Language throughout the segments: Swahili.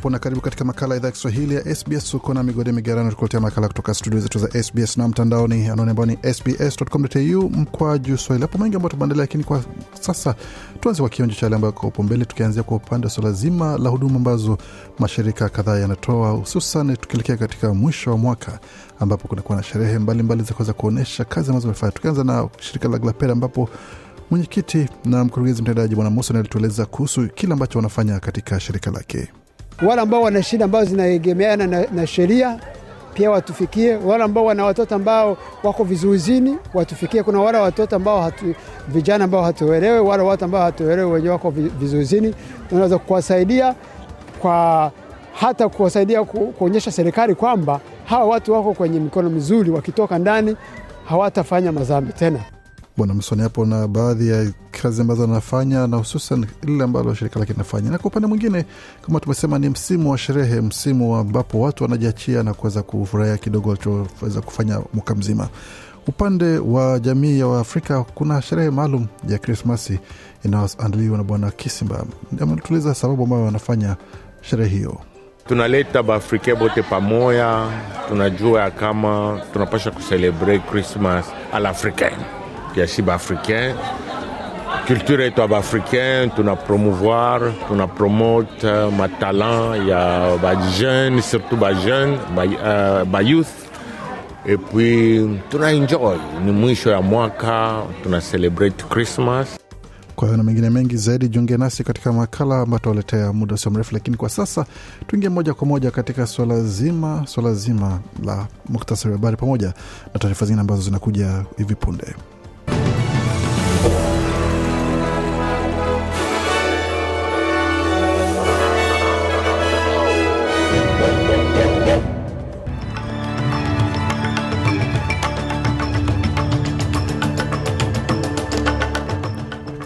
Ulipo na karibu katika makala idhaa ya Kiswahili ya SBS. Uko na migode migerano, tukuletea makala kutoka studio zetu za SBS na mtandaoni, anaone ambao ni sbs.com.au mkwaju swahili. Hapo mengi ambayo tumeandalia, lakini kwa sasa tuanze kwa kionjo cha yale ambayo kwa mbele, tukianzia kwa upande wa swala zima la huduma ambazo mashirika kadhaa yanatoa, hususan tukielekea katika mwisho wa mwaka ambapo kunakuwa na sherehe mbalimbali za kuweza kuonyesha kazi ambazo amefanya. Tukianza na shirika la Glapera ambapo mwenyekiti na mkurugenzi mtendaji Bwana Musa alitueleza kuhusu kile ambacho wanafanya katika shirika lake. Wale ambao wana shida ambazo zinaegemeana na, na sheria pia watufikie. Wale ambao wana watoto ambao wako vizuizini watufikie. Kuna wale watoto ambao hatu, vijana ambao hatuelewe, wale watu ambao hatuelewe wenyewe wako vizuizini, tunaweza kuwasaidia kwa hata kuwasaidia kuonyesha serikali kwamba hawa watu wako kwenye mikono mizuri, wakitoka ndani hawatafanya madhambi tena. Bwana Msoni hapo na baadhi ya kazi ambazo anafanya na hususan lile ambalo shirika lake linafanya. Na kwa upande mwingine, kama tumesema, ni msimu wa sherehe, msimu ambapo watu wanajiachia na kuweza kufurahia kidogo walichoweza kufanya mwaka mzima. Upande wa jamii ya Waafrika kuna sherehe maalum ya Krismasi inayoandaliwa na Bwana Kisimba. Ametueleza sababu ambayo wanafanya sherehe hiyo. tunaleta baafrika bote pamoya, tunajua kama tunapasha kucelebre Krismas a l'africain kiasi baafricain culture yetu ya baafricain tuna promouvoir tuna promote uh, matalant ya bajeune surtout bajeune ba, uh, bayouth et puis tuna enjoy. Ni mwisho ya mwaka tuna celebrate christmas. Kwa hiyo na mengine mengi zaidi, jiunge nasi katika makala ambayo tutawaletea muda usio mrefu, lakini kwa sasa tuingie moja kwa moja katika swala zima swala zima la muktasari wa habari pamoja na taarifa zingine ambazo zinakuja hivi punde.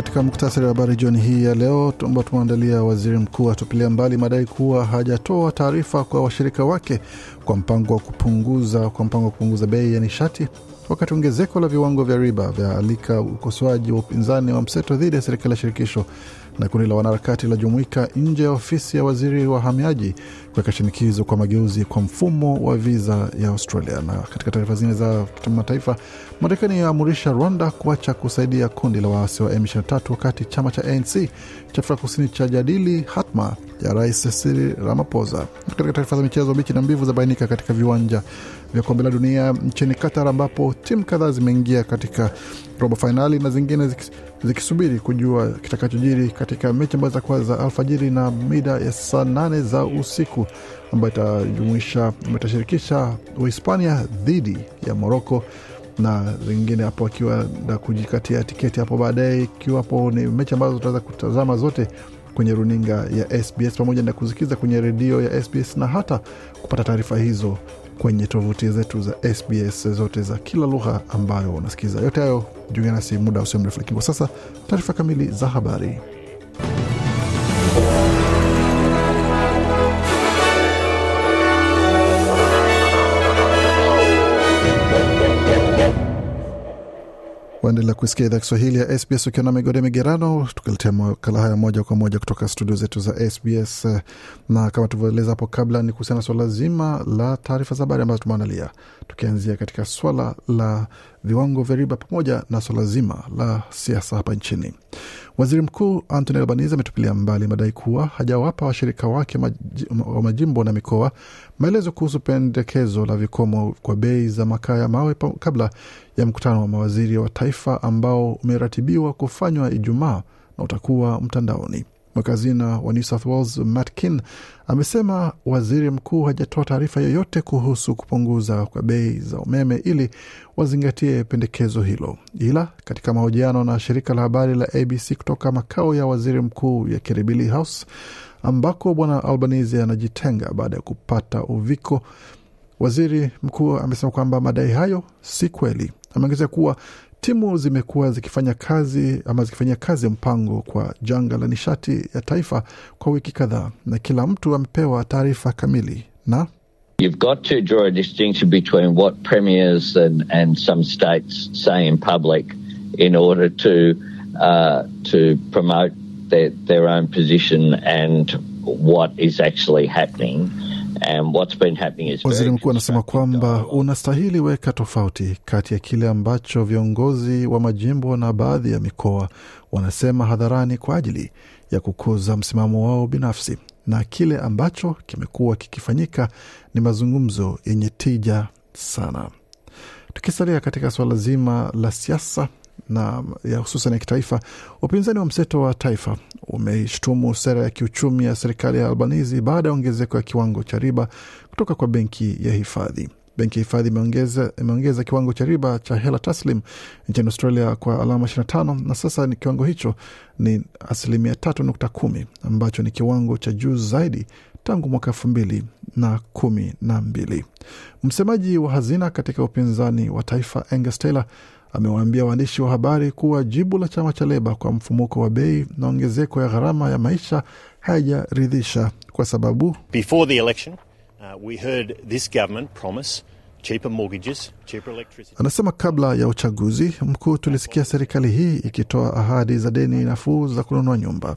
Katika muktasari wa habari jioni hii ya leo ambao tumeandalia, waziri mkuu atupilia mbali madai kuwa hajatoa taarifa kwa washirika wake kwa mpango wa kupunguza kwa mpango wa kupunguza bei ya nishati, wakati ongezeko la viwango vya riba vyaalika ukosoaji wa upinzani wa mseto dhidi ya serikali ya shirikisho na kundi la wanaharakati la nje ya ofisi ya waziri wa wahamiaji kuweka shinikizo kwa mageuzi kwa mfumo wa viza ya Australia. Na katika taarifa zingine za kimataifa, Marekani yaamurisha Rwanda kuacha kusaidia kundi la waasi wa M23 wakati chama cha ANC cha Afrika Kusini cha jadili hatma ya rais Cyril Ramaphosa. Katika taarifa za michezo, bichi na mbivu zabainika katika viwanja vya kombe la dunia nchini Qatar, ambapo timu kadhaa zimeingia katika robo fainali na zingine zikisubiri kujua kitakachojiri katika mechi ambazo zitakuwa za alfajiri na mida ya saa nane za usiku ambayo itajumuisha itashirikisha Uhispania dhidi ya Moroko na zingine hapo akiwa na kujikatia tiketi hapo baadaye, ikiwapo ni mechi ambazo tutaweza kutazama zote kwenye runinga ya SBS pamoja na kusikiza kwenye redio ya SBS na hata kupata taarifa hizo kwenye tovuti zetu za SBS zote za kila lugha ambayo unasikiza. Yote hayo jiunge nasi muda usio mrefu, lakini kwa sasa taarifa kamili za habari. Waendelea kuisikia idhaa Kiswahili ya SBS ukiwa na migode migerano, tukiletea makala haya moja kwa moja kutoka studio zetu za SBS. Na kama tulivyoeleza hapo kabla, ni kuhusiana na swala zima la taarifa za habari ambazo tumeandalia, tukianzia katika swala la viwango vya riba pamoja na swala zima la siasa hapa nchini. Waziri Mkuu Anthony Albanese ametupilia mbali madai kuwa hajawapa washirika wake wa majimbo na mikoa maelezo kuhusu pendekezo la vikomo kwa bei za makaa ya mawe kabla ya mkutano wa mawaziri wa taifa ambao umeratibiwa kufanywa Ijumaa na utakuwa mtandaoni. Mwakazina wa New South Wales Matt Kin amesema waziri mkuu hajatoa taarifa yoyote kuhusu kupunguza kwa bei za umeme ili wazingatie pendekezo hilo, ila katika mahojiano na shirika la habari la ABC kutoka makao ya waziri mkuu ya Kiribili House ambako bwana Albanese anajitenga baada ya kupata uviko, waziri mkuu amesema kwamba madai hayo si kweli. Ameongezea kuwa timu zimekuwa zikifanya kazi ama zikifanyia kazi mpango kwa janga la nishati ya taifa kwa wiki kadhaa, na kila mtu amepewa taarifa kamili na You've got to draw a distinction between what premiers and, and some states say in public in order to uh, to promote their, their own position and what is actually happening. And what's been happening is Waziri mkuu anasema kwamba unastahili weka tofauti kati ya kile ambacho viongozi wa majimbo na baadhi ya mikoa wanasema hadharani kwa ajili ya kukuza msimamo wao binafsi na kile ambacho kimekuwa kikifanyika ni mazungumzo yenye tija sana. Tukisalia katika suala zima la siasa na ya hususan ya kitaifa, upinzani wa mseto wa taifa umeishtumu sera ya kiuchumi ya serikali ya Albanizi baada ya ongezeko ya kiwango cha riba kutoka kwa benki ya hifadhi. Benki ya hifadhi imeongeza, imeongeza kiwango cha riba cha hela taslim nchini Australia kwa alama 25 na sasa ni kiwango hicho ni asilimia 3.10 ambacho ni kiwango cha juu zaidi tangu mwaka elfu mbili na kumi na mbili. Msemaji wa hazina katika upinzani wa taifa Angus Taylor amewaambia waandishi wa habari kuwa jibu la chama cha Leba kwa mfumuko wa bei na ongezeko ya gharama ya maisha hayajaridhisha kwa sababu Before the election, uh, we heard this government promise cheaper mortgages, cheaper electricity. Anasema kabla ya uchaguzi mkuu tulisikia serikali hii ikitoa ahadi za deni nafuu za kununua nyumba,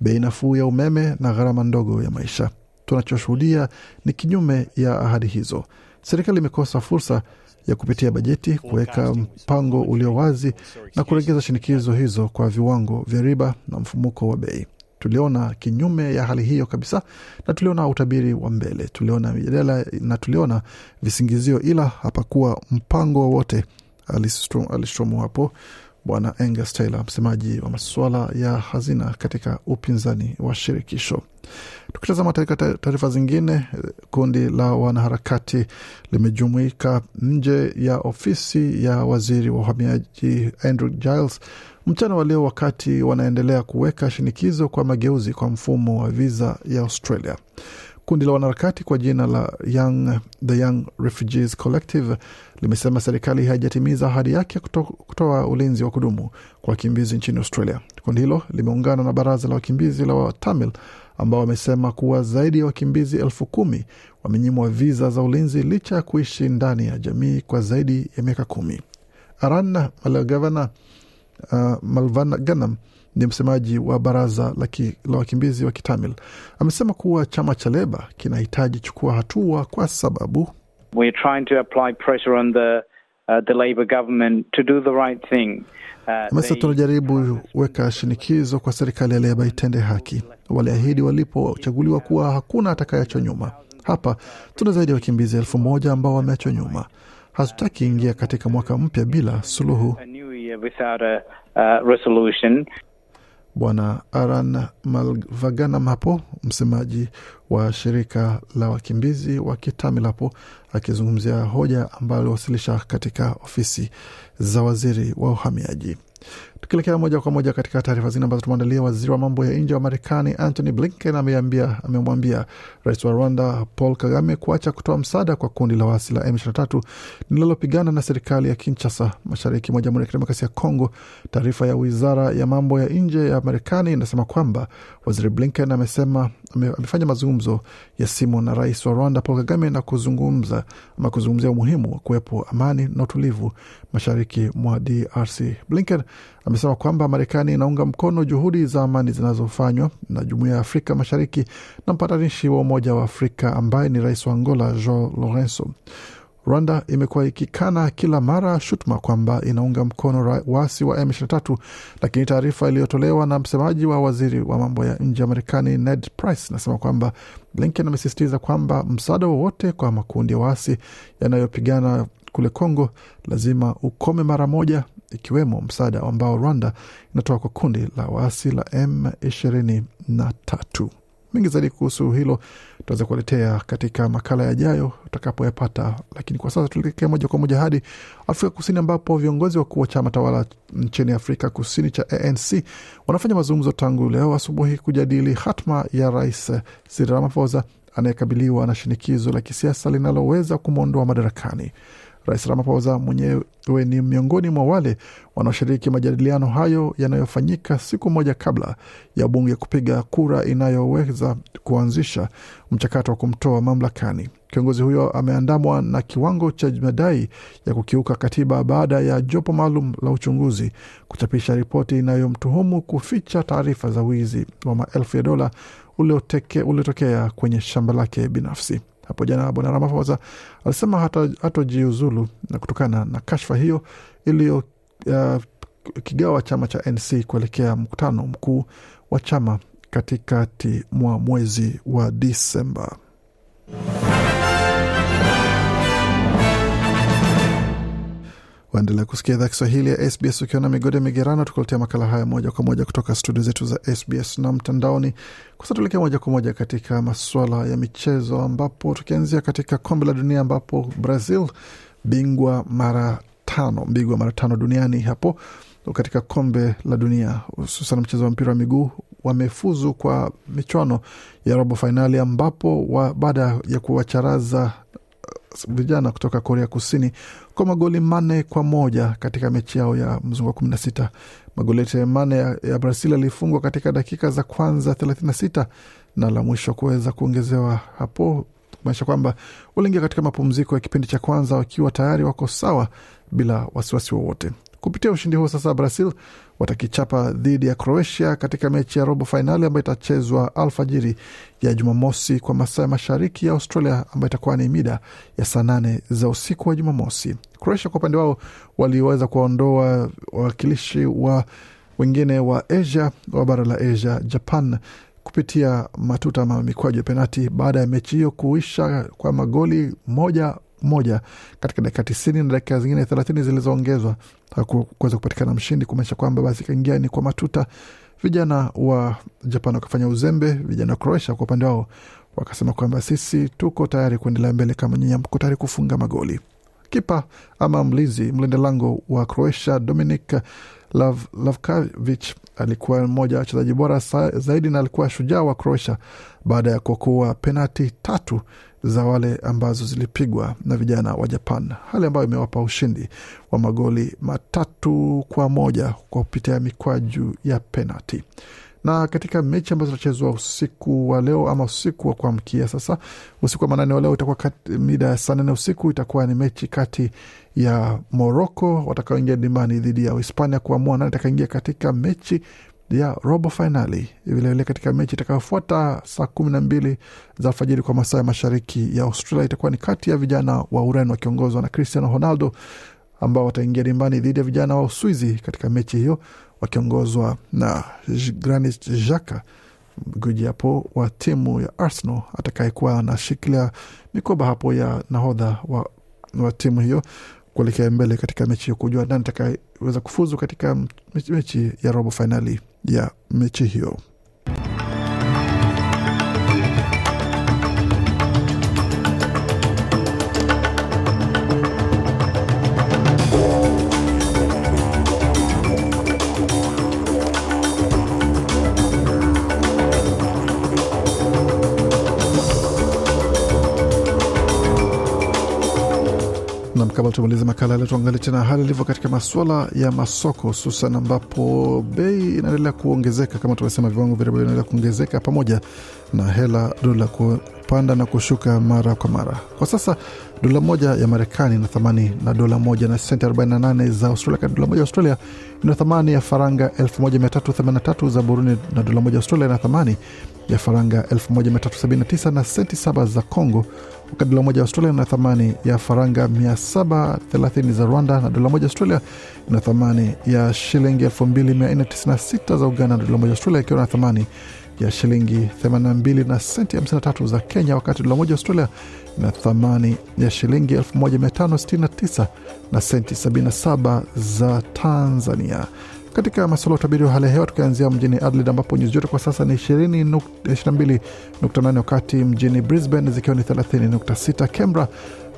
bei nafuu ya umeme na gharama ndogo ya maisha. Tunachoshuhudia ni kinyume ya ahadi hizo. Serikali imekosa fursa ya kupitia bajeti kuweka mpango ulio wazi na kuregeza shinikizo hizo kwa viwango vya riba na mfumuko wa bei. Tuliona kinyume ya hali hiyo kabisa, na tuliona utabiri wa mbele, tuliona mijadala na tuliona visingizio, ila hapakuwa mpango wowote, alishutumu hapo Bwana Angus Taylor, msemaji wa masuala ya hazina katika upinzani wa shirikisho. Tukitazama katika taarifa zingine, kundi la wanaharakati limejumuika nje ya ofisi ya waziri wa uhamiaji Andrew Giles mchana wa leo, wakati wanaendelea kuweka shinikizo kwa mageuzi kwa mfumo wa viza ya Australia. Kundi la wanaharakati kwa jina la Young, The Young Refugees Collective limesema serikali haijatimiza ahadi yake kuto, kutoa ulinzi wa kudumu kwa wakimbizi nchini Australia. Kundi hilo limeungana na baraza la wakimbizi la Watamil ambao wamesema kuwa zaidi ya wakimbizi elfu kumi wamenyimwa viza za ulinzi licha ya kuishi ndani ya jamii kwa zaidi ya miaka kumi. Aranna Malgavana uh, Malvanaganam ni msemaji wa baraza la, ki, la wakimbizi wa Kitamil amesema kuwa chama cha Leba kinahitaji chukua hatua kwa sababu We're trying to apply pressure on the, uh, the Labor government to do the right thing. Amesema tunajaribu weka shinikizo kwa serikali ya Leba itende haki. Waliahidi walipochaguliwa kuwa hakuna atakayeachwa nyuma. Hapa tuna zaidi ya wakimbizi elfu moja ambao wameachwa nyuma. Hatutaki ingia katika mwaka mpya bila suluhu. Bwana Aran Malvaganam hapo msemaji wa shirika la wakimbizi wa Kitamil hapo akizungumzia hoja ambayo aliwasilisha katika ofisi za waziri wa uhamiaji. Tukielekea moja kwa moja katika taarifa zingine ambazo tumeandalia, waziri wa mambo ya nje wa Marekani Antony Blinken amemwambia rais wa Rwanda Paul Kagame kuacha kutoa msaada kwa kundi la waasi la M23 linalopigana na serikali ya Kinshasa mashariki mwa Jamhuri ya Kidemokrasia ya Kongo. Taarifa ya wizara ya mambo ya nje ya Marekani inasema kwamba waziri Blinken amesema amefanya mazungumzo ya simu na rais wa Rwanda Paul Kagame na kuzungumza ama kuzungumzia umuhimu wa kuwepo amani na utulivu mashariki mwa DRC. Blinken amesema kwamba Marekani inaunga mkono juhudi za amani zinazofanywa na Jumuiya ya Afrika Mashariki na mpatanishi wa Umoja wa Afrika ambaye ni rais wa Angola Joao Lorenzo. Rwanda imekuwa ikikana kila mara shutuma kwamba inaunga mkono waasi wa M23, lakini taarifa iliyotolewa na msemaji wa waziri wa mambo ya nje ya Marekani Ned Price inasema kwamba Blinken amesisitiza kwamba msaada wowote kwa makundi ya waasi yanayopigana kule Kongo lazima ukome mara moja ikiwemo msaada ambao Rwanda inatoa kwa kundi la waasi la M23. Mengi zaidi kuhusu hilo tutaweza kuletea katika makala yajayo utakapoyapata, lakini kwa sasa tuelekee moja kwa moja hadi Afrika Kusini, ambapo viongozi wakuu wa chama tawala nchini Afrika Kusini cha ANC wanafanya mazungumzo tangu leo asubuhi kujadili hatma ya Rais Cyril Ramaphosa anayekabiliwa na shinikizo la kisiasa linaloweza kumwondoa madarakani. Rais Ramaphosa mwenyewe ni miongoni mwa wale wanaoshiriki majadiliano hayo yanayofanyika siku moja kabla ya bunge kupiga kura inayoweza kuanzisha mchakato wa kumtoa mamlakani. Kiongozi huyo ameandamwa na kiwango cha madai ya kukiuka katiba baada ya jopo maalum la uchunguzi kuchapisha ripoti inayomtuhumu kuficha taarifa za wizi wa maelfu ya dola uliotokea kwenye shamba lake binafsi. Hapo jana Bwana Ramaphosa alisema hatojiuzulu na kutokana na kashfa hiyo iliyo uh, kigawa chama cha NC kuelekea mkutano mkuu wa chama katikati mwa mwezi wa Disemba. Waendelea kusikia idhaa Kiswahili ya SBS ukiwa na migode migerano, tukuletea makala haya moja kwa moja kutoka studio zetu za SBS na mtandaoni. Kwanza tuelekea moja kwa moja katika masuala ya michezo, ambapo tukianzia katika kombe la dunia, ambapo Brazil bingwa mara tano, bingwa mara tano duniani hapo katika kombe la dunia, hususan mchezo wa mpira wa miguu wamefuzu kwa michuano ya robo fainali, ambapo baada ya kuwacharaza vijana kutoka Korea Kusini kwa magoli manne kwa moja katika mechi yao ya mzungu wa kumi na sita. Magoli yote manne ya, ya Brazil yalifungwa katika dakika za kwanza thelathini na sita na la mwisho kuweza kuongezewa hapo, kumaanisha kwamba waliingia katika mapumziko ya kipindi cha kwanza wakiwa tayari wako sawa bila wasiwasi wowote. Kupitia ushindi huo sasa, Brazil watakichapa dhidi ya Croatia katika mechi ya robo fainali ambayo itachezwa alfajiri ya Jumamosi kwa masaa ya mashariki ya Australia, ambayo itakuwa ni mida ya saa nane za usiku wa Jumamosi. Croatia kwa upande wao waliweza kuwaondoa wawakilishi wa wengine wa Asia wa bara la Asia, Japan kupitia matuta ama mikwaju ya penati baada ya mechi hiyo kuisha kwa magoli moja moja katika dakika tisini na dakika zingine thelathini zilizoongezwa kuweza kupatikana mshindi, kumaanisha kwamba basi kaingia ni kwa matuta. Vijana wa Japan wakafanya uzembe, vijana wa Croatia kwa upande wao wakasema kwamba sisi tuko tayari kuendelea mbele kama nyinyi mko tayari kufunga magoli. Kipa ama mlinzi mlinda lango wa Croatia Dominic Lav, alikuwa mmoja wa wachezaji bora zaidi na alikuwa shujaa wa Croatia baada ya kuokoa penati tatu za wale ambazo zilipigwa na vijana wa Japan, hali ambayo imewapa ushindi wa magoli matatu kwa moja kwa kupitia mikwaju ya penalti. Na katika mechi ambazo zinachezwa usiku wa leo ama usiku wa kuamkia sasa, usiku wa manane wa leo itakuwa mida ya saa nane usiku, itakuwa ni mechi kati ya Moroko watakaoingia dimbani dhidi ya Hispania kuamua nani atakaingia katika mechi ya robo fainali. Vilevile katika mechi itakayofuata saa kumi na mbili za alfajiri kwa masaa ya mashariki ya Australia. Itakuwa ni kati ya vijana wa Ureno wakiongozwa na Cristiano Ronaldo ambao wataingia dimbani dhidi ya vijana wa Uswizi katika mechi hiyo wakiongozwa na Granit Xhaka, gwiji hapo wa timu ya Arsenal atakayekuwa anashikilia mikoba hapo ya nahodha wa, wa timu hiyo kuelekea mbele katika mechi hiyo, kujua nani atakayeweza kufuzu katika mechi ya robo fainali ya mechi hiyo. Kabla tumalize makala leo, tuangalie tena hali ilivyo katika masuala ya masoko, hususan ambapo bei inaendelea kuongezeka. Kama tumesema, viwango vya bei vinaendelea kuongezeka pamoja na hela dola kupanda na kushuka mara kwa mara. Kwa sasa dola moja ya Marekani ina thamani na dola moja na senti 48 za Australia. Dola moja ya Australia ina thamani ya faranga 1383 za Burundi, na dola moja ya Australia ina thamani ya faranga 1379 na senti saba za Congo, wakati dola moja ya Australia ina thamani ya faranga 730 za Rwanda, na dola moja ya Australia ina thamani ya shilingi 2496 za Uganda, na dola moja ya Australia ikiwa na thamani ya shilingi 82 na senti 53 za Kenya, wakati dola moja Australia na thamani ya shilingi 1569 na senti 77 za Tanzania. Katika masuala ya utabiri wa hali ya hewa, tukianzia mjini Adelaide ambapo nyuzi joto kwa sasa ni 22.8, wakati mjini Brisbane zikiwa ni 30.6, Canberra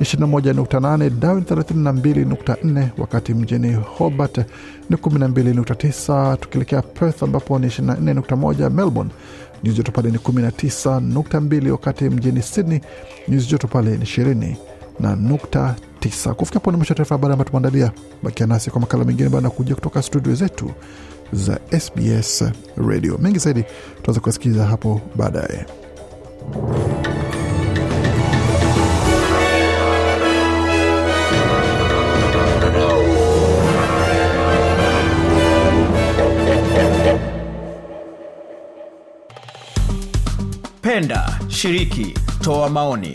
21.8, Darwin 32.4, wakati mjini Hobart ni 12.9, tukielekea Perth ambapo ni 24.1, Melbourne nyuzi joto pale ni 19.2, wakati mjini Sydney nyuzi joto pale ni 20 na nukta tisa. Kufikia ni mwisho taarifa habari ambayo tumeandalia. Bakia nasi kwa makala mengine baada ya kuja kutoka studio zetu za SBS Radio. Mengi zaidi tunaweza kuwasikiliza hapo baadaye. Penda, shiriki, toa maoni.